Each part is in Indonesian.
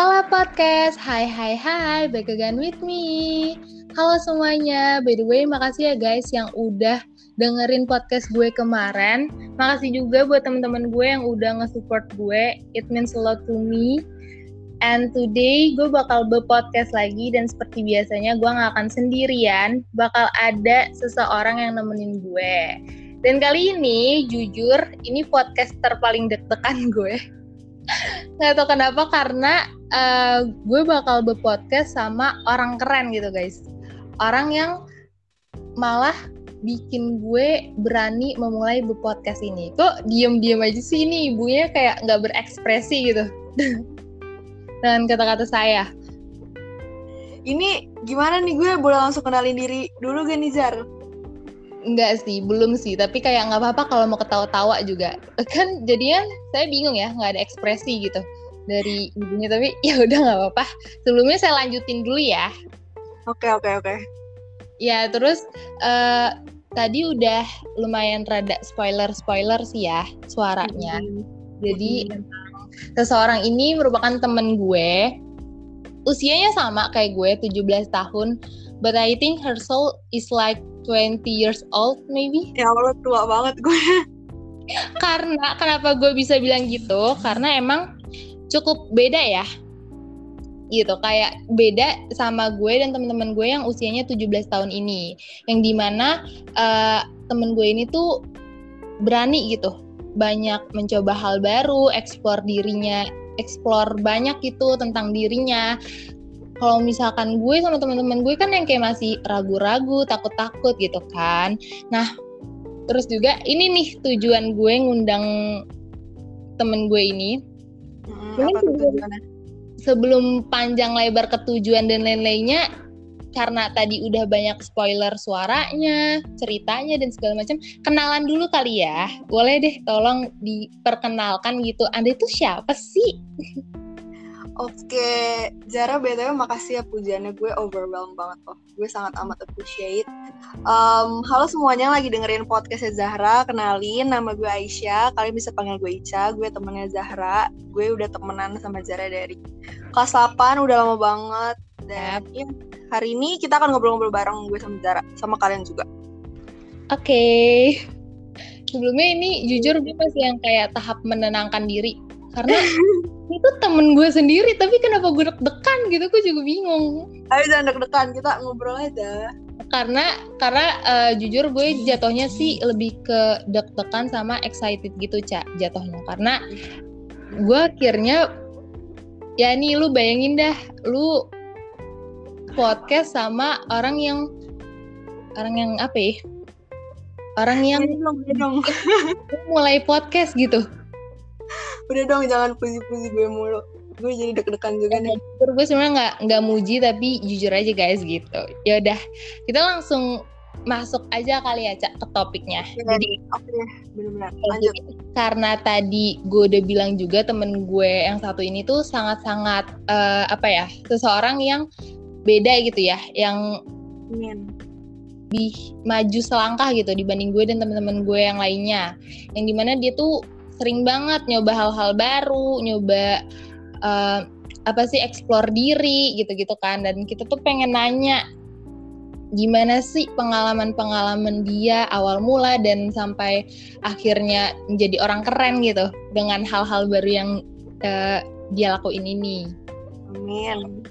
Halo podcast, hai hai hai, back again with me. Halo semuanya, by the way makasih ya guys yang udah dengerin podcast gue kemarin. Makasih juga buat teman-teman gue yang udah nge-support gue, it means a lot to me. And today gue bakal be-podcast lagi dan seperti biasanya gue gak akan sendirian, bakal ada seseorang yang nemenin gue. Dan kali ini jujur ini podcast terpaling deg-degan gue nggak tahu kenapa karena uh, gue bakal berpodcast sama orang keren gitu guys. Orang yang malah bikin gue berani memulai berpodcast ini. Kok diem-diem aja sih ini ibunya kayak nggak berekspresi gitu. Dengan kata-kata saya. Ini gimana nih? Gue boleh langsung kenalin diri dulu gak nih Zar? Enggak sih, belum sih. Tapi kayak nggak apa-apa kalau mau ketawa-tawa juga. Kan jadinya saya bingung ya, nggak ada ekspresi gitu dari ibunya. Tapi ya udah nggak apa-apa. Sebelumnya saya lanjutin dulu ya. Oke oke oke. Ya terus uh, tadi udah lumayan rada spoiler spoiler sih ya suaranya. Hmm. Jadi hmm. seseorang ini merupakan temen gue. Usianya sama kayak gue, 17 tahun. But I think her soul is like 20 years old maybe. Ya Allah tua banget gue. karena kenapa gue bisa bilang gitu? Karena emang cukup beda ya. Gitu, kayak beda sama gue dan teman-teman gue yang usianya 17 tahun ini. Yang di mana uh, temen gue ini tuh berani gitu. Banyak mencoba hal baru, eksplor dirinya, eksplor banyak gitu tentang dirinya kalau misalkan gue sama teman-teman gue kan yang kayak masih ragu-ragu, takut-takut gitu kan. Nah, terus juga ini nih tujuan gue ngundang temen gue ini. Hmm, apa tujuannya? Sebelum panjang lebar ke tujuan dan lain-lainnya, karena tadi udah banyak spoiler suaranya, ceritanya dan segala macam, kenalan dulu kali ya. Boleh deh tolong diperkenalkan gitu. Anda itu siapa sih? Oke, Zara BTW makasih ya pujiannya gue overwhelmed banget loh. Gue sangat amat appreciate. Um, halo semuanya lagi dengerin podcastnya Zahra. Kenalin, nama gue Aisyah. Kalian bisa panggil gue Ica. Gue temennya Zahra. Gue udah temenan sama Zara dari kelas 8, udah lama banget. Dan ya, hari ini kita akan ngobrol-ngobrol bareng gue sama Zara. Sama kalian juga. Oke. Okay. Sebelumnya ini jujur gue masih yang kayak tahap menenangkan diri. Karena itu temen gue sendiri tapi kenapa gue deg-degan gitu? Gue juga bingung. Ayo jangan deg-degan kita ngobrol aja. Karena karena uh, jujur gue jatuhnya sih lebih ke deg-degan sama excited gitu cak jatuhnya. Karena gue akhirnya ya nih lu bayangin dah lu podcast sama orang yang orang yang apa ya? Orang yang mulai podcast gitu udah dong jangan puji-puji gue mulu. Gue jadi deg-degan juga nih. Jujur gue sebenarnya nggak nggak muji tapi jujur aja guys gitu. Ya udah kita langsung masuk aja kali ya cak ke topiknya. Ya, jadi oke okay. benar-benar lanjut. karena tadi gue udah bilang juga temen gue yang satu ini tuh sangat-sangat uh, apa ya seseorang yang beda gitu ya yang Amin. lebih maju selangkah gitu dibanding gue dan teman-teman gue yang lainnya. Yang di mana dia tuh sering banget nyoba hal-hal baru, nyoba uh, apa sih explore diri gitu-gitu kan dan kita tuh pengen nanya gimana sih pengalaman-pengalaman dia awal mula dan sampai akhirnya menjadi orang keren gitu dengan hal-hal baru yang uh, dia lakuin ini. Amin.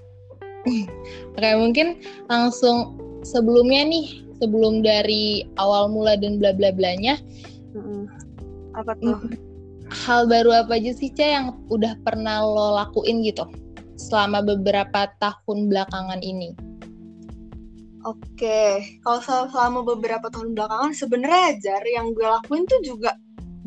Oke mungkin langsung sebelumnya nih sebelum dari awal mula dan bla bla blanya. Apa tuh? Hal baru apa aja sih Ca yang udah pernah lo lakuin gitu selama beberapa tahun belakangan ini? Oke, kalau selama beberapa tahun belakangan sebenarnya Jar yang gue lakuin tuh juga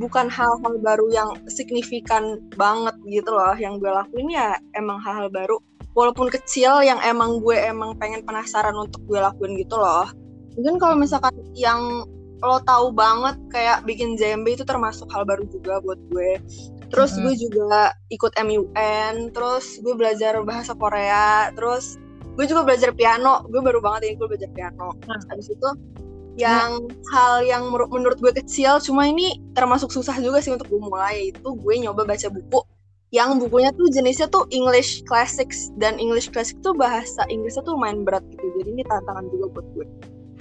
bukan hal-hal baru yang signifikan banget gitu loh. Yang gue lakuin ya emang hal-hal baru walaupun kecil yang emang gue emang pengen penasaran untuk gue lakuin gitu loh. Mungkin kalau misalkan yang lo tahu banget kayak bikin JMB itu termasuk hal baru juga buat gue. Terus mm-hmm. gue juga ikut MUN, terus gue belajar bahasa Korea, terus gue juga belajar piano. Gue baru banget ini gue belajar piano. Nah. Habis itu yang hmm. hal yang menurut gue kecil, cuma ini termasuk susah juga sih untuk gue mulai itu gue nyoba baca buku yang bukunya tuh jenisnya tuh English Classics dan English Classic tuh bahasa Inggrisnya tuh main berat gitu jadi ini tantangan juga buat gue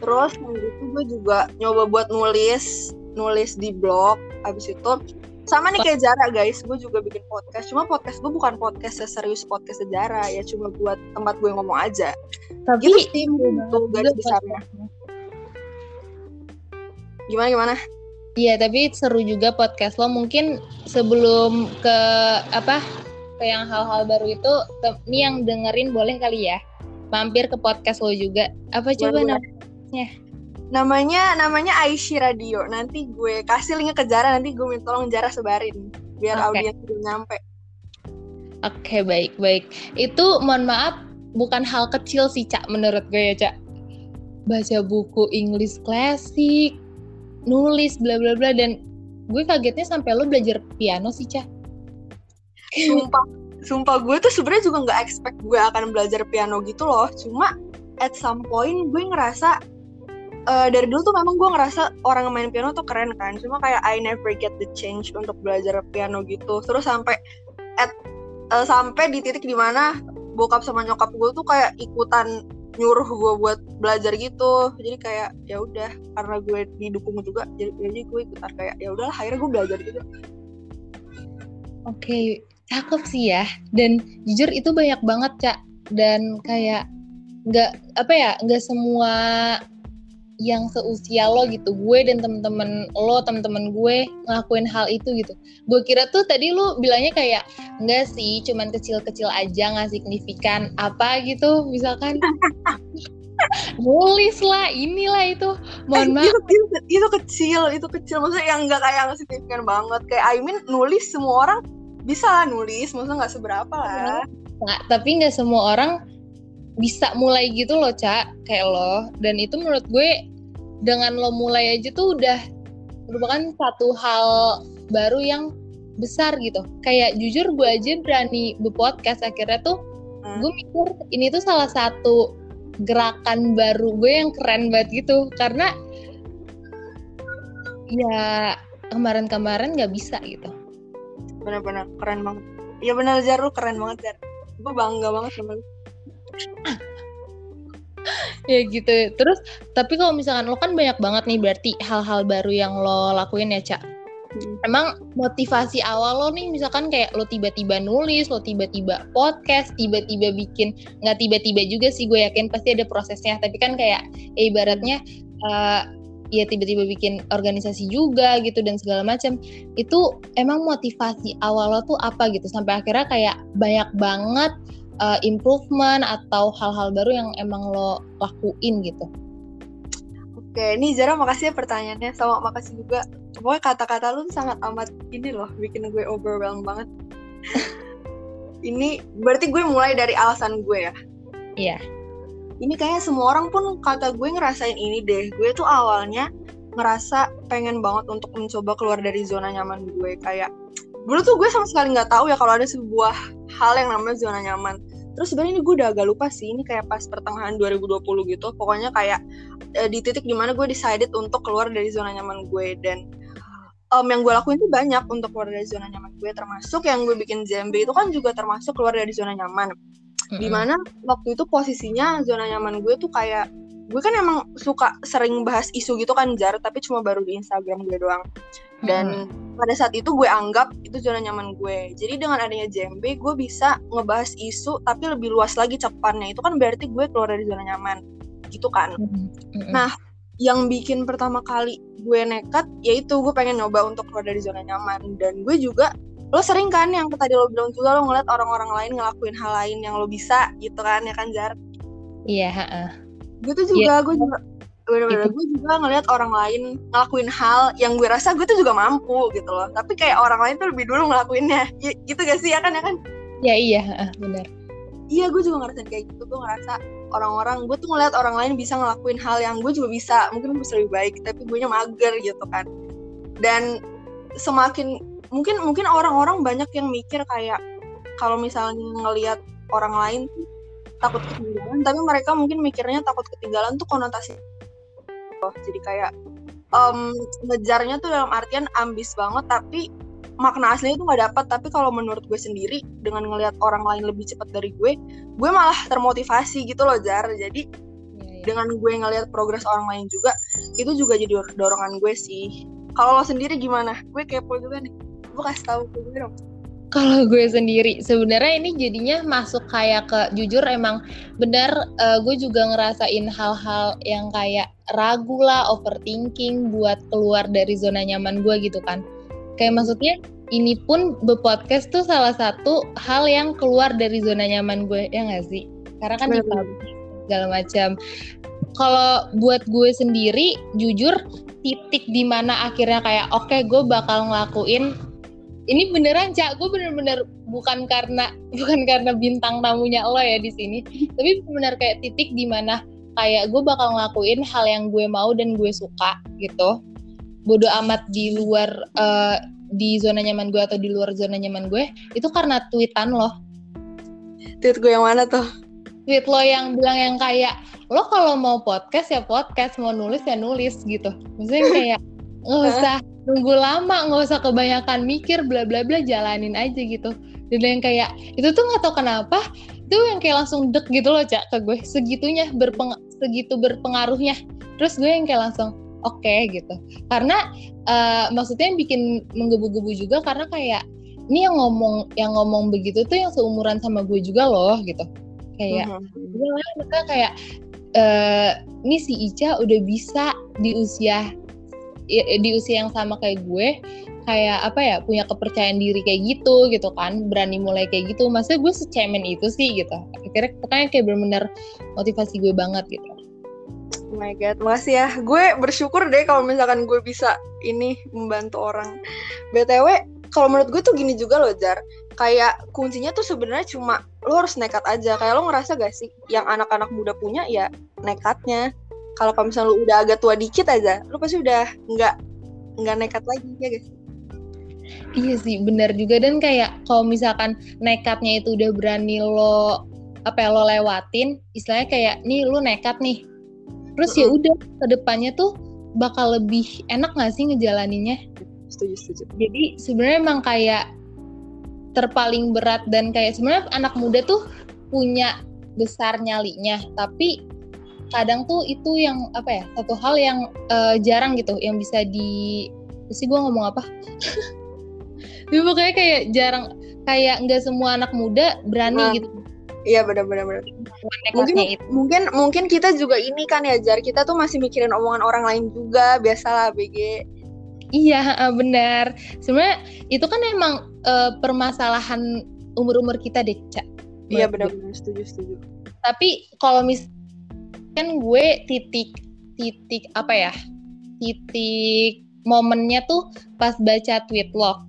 terus yang itu gue juga nyoba buat nulis nulis di blog abis itu sama nih kayak Zara guys gue juga bikin podcast cuma podcast gue bukan podcast seserius podcast sejarah ya cuma buat tempat gue ngomong aja tapi gitu sih itu garis besarnya gimana gimana Iya, tapi seru juga podcast lo. Mungkin sebelum ke apa ke yang hal-hal baru itu, nih yang dengerin boleh kali ya mampir ke podcast lo juga. Apa coba namanya? Namanya namanya Aishi Radio. Nanti gue kasih linknya ke Jara. Nanti gue minta tolong Jara sebarin biar okay. audiens juga nyampe. Oke, okay, baik baik. Itu mohon maaf bukan hal kecil sih cak menurut gue ya cak. Baca buku English klasik, nulis bla bla bla dan gue kagetnya sampai lo belajar piano sih cah sumpah sumpah gue tuh sebenarnya juga nggak expect gue akan belajar piano gitu loh cuma at some point gue ngerasa uh, dari dulu tuh memang gue ngerasa orang main piano tuh keren kan. Cuma kayak I never get the change untuk belajar piano gitu. Terus sampai at uh, sampai di titik di mana bokap sama nyokap gue tuh kayak ikutan nyuruh gue buat belajar gitu. Jadi kayak ya udah karena gue didukung juga jadi jadi gue ikutan kayak ya udahlah akhirnya gue belajar gitu. Oke okay, cakep sih ya. Dan jujur itu banyak banget cak. Dan kayak nggak apa ya nggak semua yang seusia lo gitu. Gue dan temen-temen lo temen-temen gue ngelakuin hal itu gitu. Gue kira tuh tadi lo bilangnya kayak enggak sih cuman kecil-kecil aja nggak signifikan apa gitu misalkan. Nulis lah inilah itu. Mohon eh, maaf. itu, itu, itu kecil itu kecil. Maksudnya yang nggak kayak nggak signifikan banget. Kayak I mean nulis semua orang bisa lah nulis. Maksudnya nggak seberapa lah. Nah, tapi nggak semua orang bisa mulai gitu loh cak kayak lo. Dan itu menurut gue dengan lo mulai aja tuh udah merupakan satu hal baru yang besar gitu. Kayak jujur gue aja berani berpodcast akhirnya tuh hmm. gue mikir ini tuh salah satu gerakan baru gue yang keren banget gitu. Karena ya kemarin-kemarin nggak bisa gitu. Benar-benar keren banget. Ya benar Jar lu keren banget Jar gue bangga banget sama lu ya gitu. Terus tapi kalau misalkan lo kan banyak banget nih berarti hal-hal baru yang lo lakuin ya cak hmm. emang motivasi awal lo nih misalkan kayak lo tiba-tiba nulis lo tiba-tiba podcast tiba-tiba bikin nggak tiba-tiba juga sih gue yakin pasti ada prosesnya. Tapi kan kayak eh, ibaratnya uh, ya tiba-tiba bikin organisasi juga gitu dan segala macam. Itu emang motivasi awal lo tuh apa gitu? Sampai akhirnya kayak banyak banget uh, improvement atau hal-hal baru yang emang lo lakuin gitu? Oke, ini Zara makasih ya pertanyaannya, sama makasih juga. Pokoknya kata-kata lu sangat amat ini loh, bikin gue overwhelmed banget. ini berarti gue mulai dari alasan gue ya? Iya. Ini kayaknya semua orang pun kata gue ngerasain ini deh. Gue tuh awalnya ngerasa pengen banget untuk mencoba keluar dari zona nyaman gue. Kayak dulu tuh gue sama sekali nggak tahu ya kalau ada sebuah hal yang namanya zona nyaman terus sebenarnya ini gue udah agak lupa sih ini kayak pas pertengahan 2020 gitu. Pokoknya kayak e, di titik di mana gue decided untuk keluar dari zona nyaman gue. Dan um, yang gue lakuin tuh banyak untuk keluar dari zona nyaman gue. Termasuk yang gue bikin ZMB itu kan juga termasuk keluar dari zona nyaman. Mm-hmm. di mana waktu itu posisinya zona nyaman gue tuh kayak gue kan emang suka sering bahas isu gitu kan jar tapi cuma baru di Instagram gue doang dan hmm. pada saat itu gue anggap itu zona nyaman gue jadi dengan adanya JMB gue bisa ngebahas isu tapi lebih luas lagi cakupannya itu kan berarti gue keluar dari zona nyaman gitu kan hmm. Hmm. nah yang bikin pertama kali gue nekat yaitu gue pengen nyoba untuk keluar dari zona nyaman dan gue juga lo sering kan yang tadi lo bilang juga lo ngeliat orang-orang lain ngelakuin hal lain yang lo bisa gitu kan ya kan Jar iya yeah, uh. Gitu juga yeah. gue juga bener-bener gue juga ngeliat orang lain ngelakuin hal yang gue rasa gue tuh juga mampu gitu loh. Tapi kayak orang lain tuh lebih dulu ngelakuinnya. Ya, gitu gak sih? Ya kan ya kan? Ya iya bener. Iya gue juga ngerasain kayak gitu. Gue ngerasa orang-orang gue tuh ngeliat orang lain bisa ngelakuin hal yang gue juga bisa. Mungkin bisa lebih baik tapi gue nya mager gitu kan. Dan semakin mungkin mungkin orang-orang banyak yang mikir kayak kalau misalnya ngelihat orang lain takut ketinggalan tapi mereka mungkin mikirnya takut ketinggalan tuh konotasi. Jadi kayak um, ngejarnya tuh dalam artian ambis banget tapi makna aslinya itu nggak dapat tapi kalau menurut gue sendiri dengan ngelihat orang lain lebih cepat dari gue gue malah termotivasi gitu loh jar jadi ya, ya. dengan gue ngelihat progres orang lain juga itu juga jadi dorongan gue sih. Kalau lo sendiri gimana? Gue kepo juga nih. Gue kasih tahu ke gue dong kalau gue sendiri sebenarnya ini jadinya masuk kayak ke jujur emang benar uh, gue juga ngerasain hal-hal yang kayak ragu lah overthinking buat keluar dari zona nyaman gue gitu kan. Kayak maksudnya ini pun berpodcast tuh salah satu hal yang keluar dari zona nyaman gue ya gak sih? Karena kan di segala macam. Kalau buat gue sendiri jujur titik di mana akhirnya kayak oke okay, gue bakal ngelakuin ini beneran cak. Gue bener-bener bukan karena bukan karena bintang tamunya lo ya di sini tapi bener kayak titik di mana kayak gue bakal ngelakuin hal yang gue mau dan gue suka gitu. Bodoh amat di luar uh, di zona nyaman gue atau di luar zona nyaman gue itu karena tweetan lo. Tweet gue yang mana tuh? Tweet lo yang bilang yang kayak lo kalau mau podcast ya podcast mau nulis ya nulis gitu. Maksudnya kayak nggak usah nunggu lama nggak usah kebanyakan mikir bla bla bla jalanin aja gitu. Dan yang kayak itu tuh nggak tau kenapa itu yang kayak langsung dek gitu loh cak ke gue. Segitunya berpeng segitu berpengaruhnya. Terus gue yang kayak langsung oke okay, gitu. Karena uh, maksudnya yang bikin menggebu-gebu juga karena kayak ini yang ngomong yang ngomong begitu tuh yang seumuran sama gue juga loh gitu. Kayak uh -huh. mereka kayak uh, ini si Ica udah bisa di usia di usia yang sama kayak gue kayak apa ya punya kepercayaan diri kayak gitu gitu kan berani mulai kayak gitu maksudnya gue secemen itu sih gitu akhirnya pokoknya kayak benar-benar motivasi gue banget gitu Oh my god, makasih ya. Gue bersyukur deh kalau misalkan gue bisa ini membantu orang. BTW, kalau menurut gue tuh gini juga loh, Jar. Kayak kuncinya tuh sebenarnya cuma lo harus nekat aja. Kayak lo ngerasa gak sih yang anak-anak muda punya ya nekatnya kalau kamu misalnya lu udah agak tua dikit aja lu pasti udah nggak nggak nekat lagi ya guys iya sih benar juga. Dan kayak kalau misalkan nekatnya itu udah berani lo apa ya lo lewatin istilahnya kayak nih lu nekat nih. Terus ya udah ke depannya tuh bakal lebih enak gak sih ngejalaninnya? Setuju setuju. Jadi sebenarnya emang kayak terpaling berat dan kayak sebenarnya anak muda tuh punya besar nyalinya tapi kadang tuh itu yang apa ya satu hal yang uh, jarang gitu yang bisa di sih gue ngomong apa? Tapi pokoknya kayak jarang kayak nggak semua anak muda berani nah, gitu. iya benar-benar mungkin itu. mungkin mungkin kita juga ini kan ya jar. Kita tuh masih mikirin omongan orang lain juga biasalah BG iya benar sebenarnya itu kan emang uh, permasalahan umur-umur kita deh cak iya benar-benar setuju setuju. Tapi kalau mis kan gue titik titik apa ya? Titik momennya tuh pas baca tweet lo.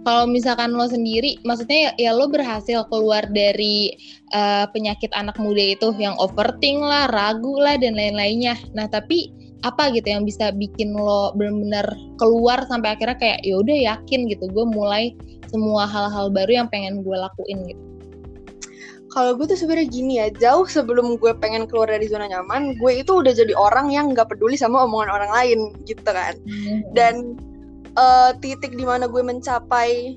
Kalau misalkan lo sendiri maksudnya ya, ya lo berhasil keluar dari uh, penyakit anak muda itu yang overthink lah ragu lah dan lain-lainnya. Nah tapi apa gitu yang bisa bikin lo benar-benar keluar sampai akhirnya kayak ya udah yakin gitu. Gue mulai semua hal-hal baru yang pengen gue lakuin gitu kalau gue tuh sebenarnya gini ya jauh sebelum gue pengen keluar dari zona nyaman gue itu udah jadi orang yang nggak peduli sama omongan orang lain gitu kan hmm. dan uh, titik di mana gue mencapai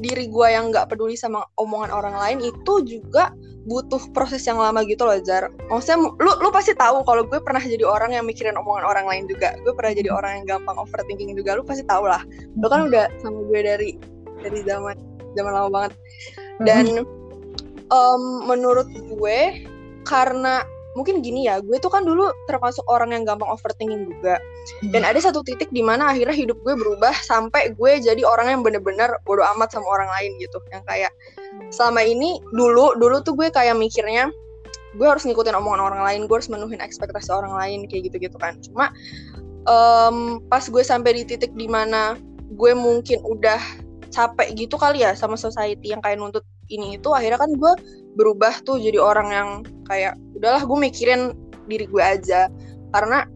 diri gue yang nggak peduli sama omongan orang lain itu juga butuh proses yang lama gitu loh Jar maksudnya lu lu pasti tahu kalau gue pernah jadi orang yang mikirin omongan orang lain juga gue pernah jadi hmm. orang yang gampang overthinking juga lu pasti tahu lah lu kan hmm. udah sama gue dari dari zaman zaman lama banget dan um, menurut gue karena mungkin gini ya gue tuh kan dulu termasuk orang yang gampang overthinking juga. Hmm. dan ada satu titik di mana akhirnya hidup gue berubah sampai gue jadi orang yang bener-bener bodoh amat sama orang lain gitu. Yang kayak selama ini dulu dulu tuh gue kayak mikirnya gue harus ngikutin omongan orang lain gue harus menuhin ekspektasi orang lain kayak gitu gitu kan. Cuma um, pas gue sampai di titik di mana gue mungkin udah capek gitu kali ya sama society yang kayak nuntut ini itu akhirnya kan gue berubah tuh jadi orang yang kayak udahlah gue mikirin diri gue aja. Karena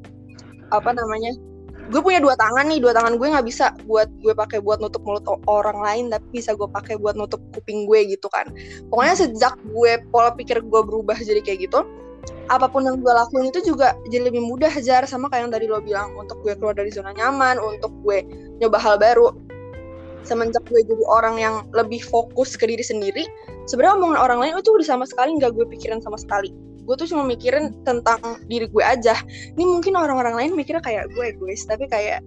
apa namanya gue punya dua tangan nih dua tangan gue nggak bisa buat gue pakai buat nutup mulut orang lain tapi bisa gue pakai buat nutup kuping gue gitu kan. Pokoknya sejak gue pola pikir gue berubah jadi kayak gitu apa pun yang gue lakuin itu juga jadi lebih mudah jar sama kayak yang tadi lo bilang untuk gue keluar dari zona nyaman untuk gue nyoba hal baru semenjak gue jadi orang yang lebih fokus ke diri sendiri sebenarnya omongan orang lain itu udah sama sekali nggak gue pikirin sama sekali. Gue tuh cuma mikirin tentang diri gue aja. Ini mungkin orang-orang lain mikirnya kayak gue egois tapi kayak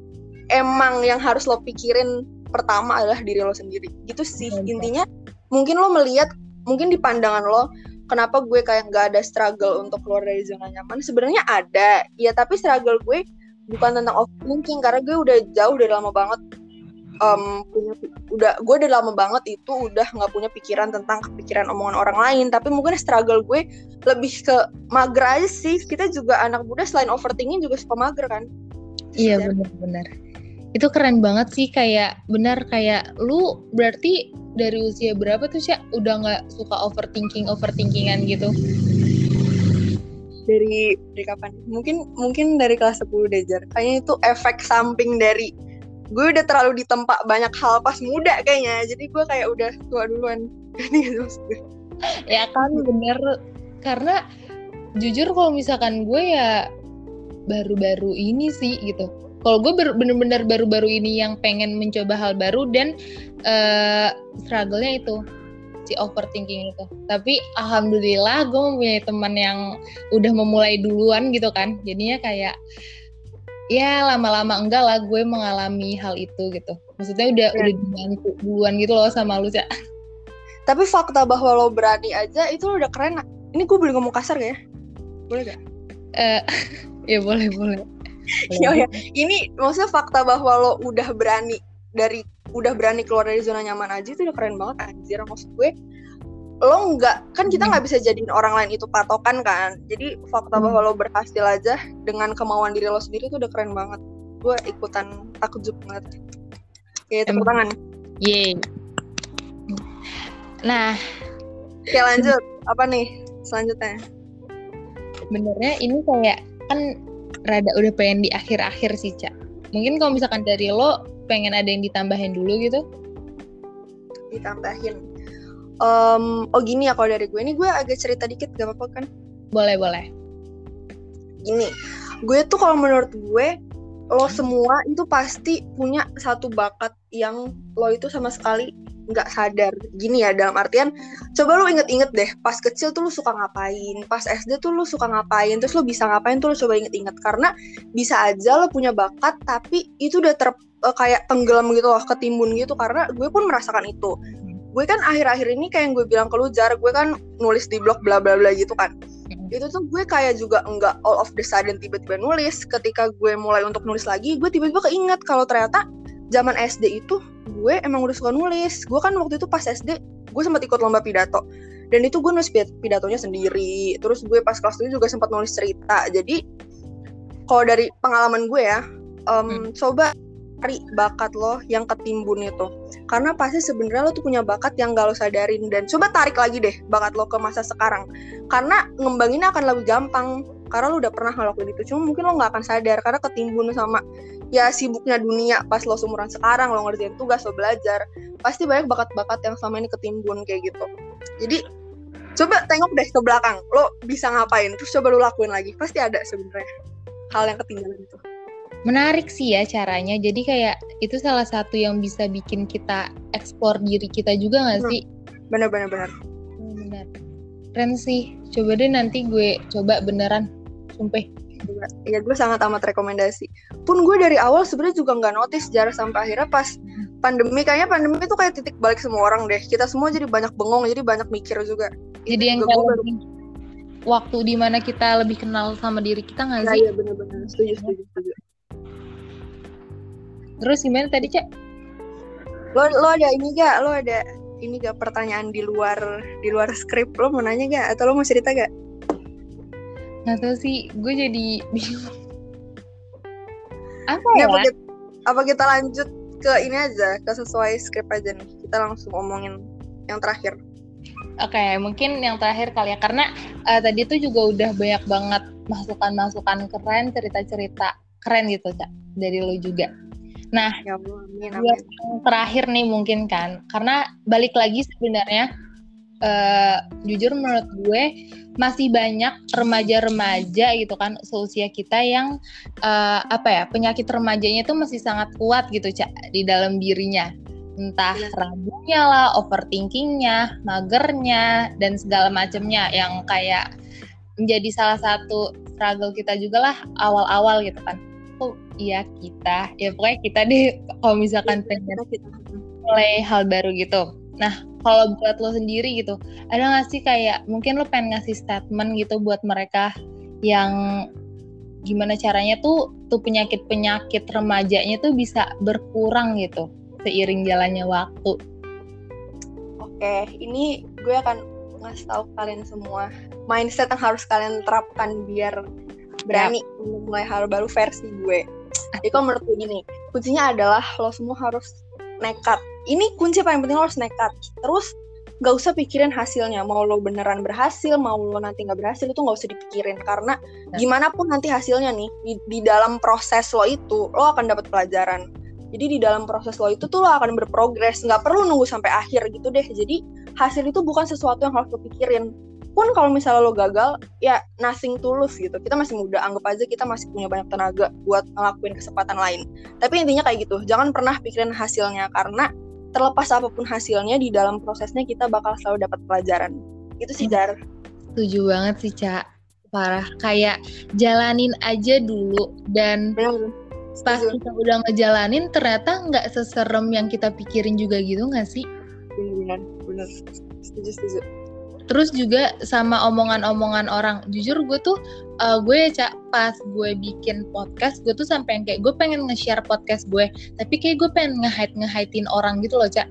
emang yang harus lo pikirin pertama adalah diri lo sendiri. Gitu sih intinya mungkin lo melihat mungkin di pandangan lo kenapa gue kayak nggak ada struggle untuk keluar dari zona nyaman. Sebenarnya ada ya tapi struggle gue bukan tentang overthinking karena gue udah jauh dari lama banget um, punya udah gue udah lama banget itu udah nggak punya pikiran tentang kepikiran omongan orang lain. Tapi mungkin struggle gue lebih ke mager aja sih. Kita juga anak muda selain overthinking juga suka mager kan? Iya benar-benar itu keren banget sih kayak benar kayak lu berarti dari usia berapa tuh sih udah nggak suka overthinking overthinkingan gitu? Dari dari kapan? Mungkin mungkin dari kelas 10 deh jar. Kayaknya itu efek samping dari gue udah terlalu ditempa banyak hal pas muda kayaknya. Jadi gue kayak udah tua duluan. Ya kan bener. Karena jujur kalau misalkan gue ya baru-baru ini sih gitu. Kalau gue bener-bener baru-baru ini yang pengen mencoba hal baru dan uh, struggle-nya itu si overthinking itu. Tapi alhamdulillah gue mempunyai teman yang udah memulai duluan gitu kan. Jadinya kayak ya lama-lama enggak lah gue mengalami hal itu gitu. Maksudnya udah ya. udah dibantu duluan gitu loh sama lu ya tapi fakta bahwa lo berani aja itu udah keren ini gue boleh ngomong kasar gak ya? Boleh gak? Uh, ya boleh boleh. Ya, ya. Ini maksudnya fakta bahwa lo udah berani dari udah berani keluar dari zona nyaman aja itu udah keren banget anjir. Maksud gue lo nggak kan kita nggak bisa jadiin orang lain itu patokan kan jadi fakta bahwa lo berhasil aja dengan kemauan diri lo sendiri itu udah keren banget gue ikutan takjub banget ya tepuk tangan Yeay. Nah, oke lanjut. Apa nih selanjutnya? Benernya ini kayak kan rada udah pengen di akhir-akhir sih, Cak. Mungkin kalau misalkan dari lo pengen ada yang ditambahin dulu gitu? Ditambahin um, oh gini ya kalau dari gue. Ini gue agak cerita dikit gak apa-apa kan? Boleh boleh. Gini gue tuh kalau menurut gue lo semua itu pasti punya satu bakat yang lo itu sama sekali nggak sadar. Gini ya dalam artian coba lo inget-inget deh pas kecil tuh lo suka ngapain pas SD tuh lo suka ngapain terus lo bisa ngapain tuh lo coba inget-inget. Karena bisa aja lo punya bakat tapi itu udah ter uh, kayak tenggelam gitu loh ketimbun gitu. Karena gue pun merasakan itu gue kan akhir-akhir ini kayak yang gue bilang ke lu jar gue kan nulis di blog bla bla bla gitu kan. Hmm. itu tuh gue kayak juga enggak all of the sudden tiba-tiba nulis. Ketika gue mulai untuk nulis lagi gue tiba-tiba keinget kalau ternyata zaman SD itu gue emang udah suka nulis. Gue kan waktu itu pas SD gue sempat ikut lomba pidato. Dan itu gue nulis pidatonya sendiri. Terus gue pas kelas itu juga sempat nulis cerita. Jadi kalau dari pengalaman gue ya um, hmm. coba cari bakat lo yang ketimbun itu. Karena pasti sebenarnya lo tuh punya bakat yang gak lo sadarin. Dan coba tarik lagi deh bakat lo ke masa sekarang. Karena ngembanginnya akan lebih gampang. Karena lo udah pernah ngelakuin itu. Cuma mungkin lo nggak akan sadar. Karena ketimbun sama ya sibuknya dunia pas lo seumuran sekarang lo ngerjain tugas lo belajar. Pasti banyak bakat-bakat yang sama ini ketimbun kayak gitu. Jadi coba tengok deh ke belakang. Lo bisa ngapain? Terus coba lo lakuin lagi. Pasti ada sebenarnya hal yang ketinggalan itu menarik sih ya caranya. Jadi kayak itu salah satu yang bisa bikin kita eksplor diri kita juga gak hmm. sih? Bener bener bener. Hmm, bener. Keren sih. Coba deh nanti gue coba beneran. Sumpah. Iya gue sangat amat rekomendasi. Pun gue dari awal sebenarnya juga nggak notice jarak sampai akhirnya pas pandemi kayaknya pandemi itu kayak titik balik semua orang deh. Kita semua jadi banyak bengong, jadi banyak mikir juga. Jadi yang kayak lebih waktu di mana kita lebih kenal sama diri kita nggak nah, sih? Iya bener-bener setuju setuju setuju. Terus gimana tadi, Cak? Lo lo ada ini gak? Lo ada ini gak pertanyaan di luar di luar skrip lo mau nanya gak atau lo mau cerita gak? Gak tau sih, gue jadi bingung. Apa ya? Apa kita, apa kita lanjut ke ini aja, ke sesuai skrip aja nih. Kita langsung ngomongin yang terakhir. Oke, okay, mungkin yang terakhir kali ya, karena uh, tadi tuh juga udah banyak banget masukan-masukan keren, cerita-cerita keren gitu, Cak, dari lo juga. Nah, ya amin, amin. yang terakhir nih mungkin kan, karena balik lagi sebenarnya, uh, jujur menurut gue masih banyak remaja-remaja gitu kan seusia kita yang uh, apa ya penyakit remajanya itu masih sangat kuat gitu cak di dalam dirinya. entah ragunya lah, overthinkingnya, magernya, dan segala macamnya yang kayak menjadi salah satu struggle kita juga lah awal-awal gitu kan. Iya kita, ya pokoknya kita deh kalau misalkan iya, pengen mulai hal baru gitu. Nah kalau buat lo sendiri gitu, ada gak sih kayak mungkin lo pengen ngasih statement gitu buat mereka yang gimana caranya tuh tuh penyakit-penyakit remajanya tuh bisa berkurang gitu seiring jalannya waktu. Oke, ini gue akan ngasih tahu kalian semua mindset yang harus kalian terapkan biar berani yep. mulai hal baru versi gue. Jadi kalau menurut gue gini, kuncinya adalah lo semua harus nekat. Ini kunci paling penting lo harus nekat. Terus gak usah pikirin hasilnya mau lo beneran berhasil mau lo nanti nggak berhasil itu nggak usah dipikirin karena ya. gimana pun nanti hasilnya nih di, di dalam proses lo itu lo akan dapat pelajaran jadi di dalam proses lo itu tuh lo akan berprogres nggak perlu nunggu sampai akhir gitu deh jadi hasil itu bukan sesuatu yang harus lo pikirin pun kalau misalnya lo gagal ya nothing tulus gitu. Kita masih muda anggap aja kita masih punya banyak tenaga buat ngelakuin kesempatan lain. Tapi intinya kayak gitu jangan pernah pikirin hasilnya. Karena terlepas apa pun hasilnya di dalam prosesnya kita bakal selalu dapat pelajaran. Itu sih Dar. Setuju banget sih Cak parah. Kayak jalanin aja dulu dan Bener. pas kita udah ngejalanin ternyata nggak seserem yang kita pikirin juga gitu nggak sih? Benar benar setuju setuju terus juga sama omongan-omongan orang. Jujur gue tuh uh, gue cak pas gue bikin podcast gue tuh sampai kayak gue pengen nge-share podcast gue. Tapi kayak gue pengen nge-hide nge orang gitu loh cak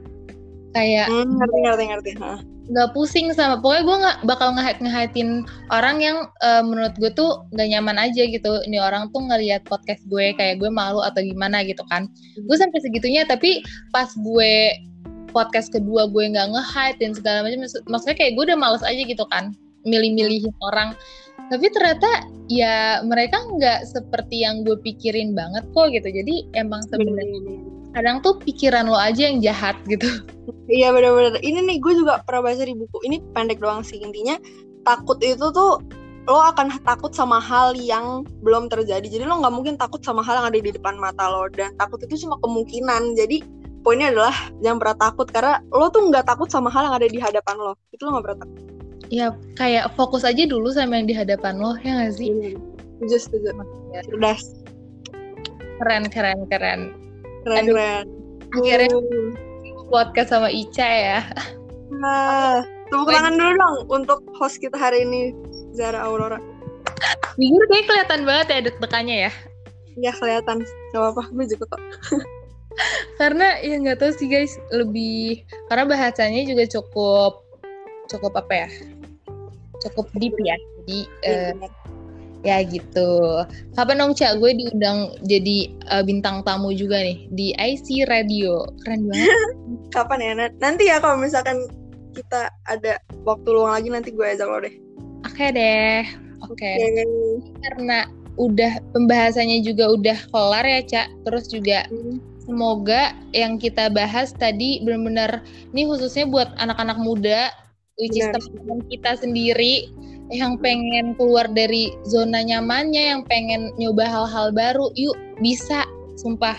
kayak hmm, ngerti ngerti ngerti. Nggak pusing sama pokoknya gue nggak bakal nge-hide nge orang yang uh, menurut gue tuh nggak nyaman aja gitu. Ini orang tuh ngelihat podcast gue kayak gue malu atau gimana gitu kan. Gue sampai segitunya tapi pas gue podcast kedua gue nggak nge-hide dan segala macam. Maksudnya kayak gue udah males aja gitu kan milih-milihin orang. Tapi ternyata ya mereka nggak seperti yang gue pikirin banget kok gitu. Jadi emang sebenarnya kadang tuh pikiran lo aja yang jahat gitu. Iya benar-benar ini nih gue juga pernah baca di buku. Ini pendek doang sih intinya takut itu tuh lo akan takut sama hal yang belum terjadi. Jadi lo nggak mungkin takut sama hal yang ada di depan mata lo. Dan takut itu cuma kemungkinan. Jadi poinnya adalah jangan pernah takut karena lo tuh nggak takut sama hal yang ada di hadapan lo. Itu lo nggak pernah takut. Ya kayak fokus aja dulu sama yang di hadapan lo ya nggak sih? Just setuju ya. cerdas keren keren keren. Keren Aduh, keren. akhirnya uh. podcast sama Ica ya. Nah tepuk tangan dulu dong untuk host kita hari ini Zara Aurora. Jujur kayak kelihatan banget ya deg-degannya ya. Iya kelihatan, gak apa-apa, gue juga kok karena ya nggak tahu sih guys. Lebih karena bahasanya juga cukup cukup apa ya? Cukup deep ya. Jadi uh, ya gitu. Kapan dong cak? Gue diundang jadi uh, bintang tamu juga nih di IC Radio. Keren banget. Kapan ya? Nanti ya kalau misalkan kita ada waktu luang lagi nanti gue ajak lo deh. Oke okay deh. Oke. Okay. okay. karena udah pembahasannya juga udah kelar ya cak. Terus juga hmm semoga yang kita bahas tadi benar-benar ini khususnya buat anak-anak muda which is teman kita sendiri yang pengen keluar dari zona nyamannya yang pengen nyoba hal-hal baru yuk bisa sumpah.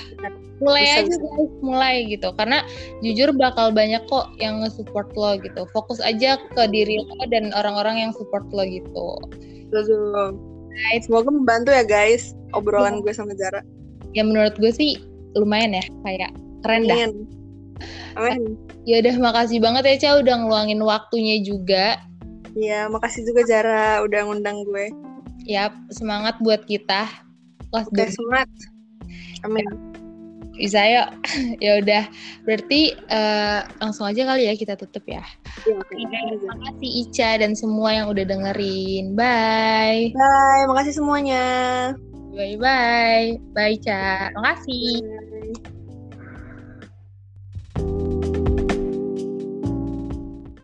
Mulai bisa, aja guys mulai gitu. Karena jujur bakal banyak kok yang nge-support lo gitu. Fokus aja ke diri lo dan orang-orang yang support lo gitu. Betul. Semoga membantu ya guys obrolan ya. gue sama Jara. Ya menurut gue sih lumayan ya kayak keren dah. Amin. Ya udah makasih banget ya Ca udah ngeluangin waktunya juga. Iya, makasih juga Jara udah ngundang gue. Yap, semangat buat kita. Oke, semangat. Amin. Bisa yuk. ya udah. Berarti uh, langsung aja kali ya kita tutup ya. Iya, okay. Terima kasih Ica dan semua yang udah dengerin. Bye. Bye, makasih semuanya. Bye bye. Bye, Ca. Makasih. Bye.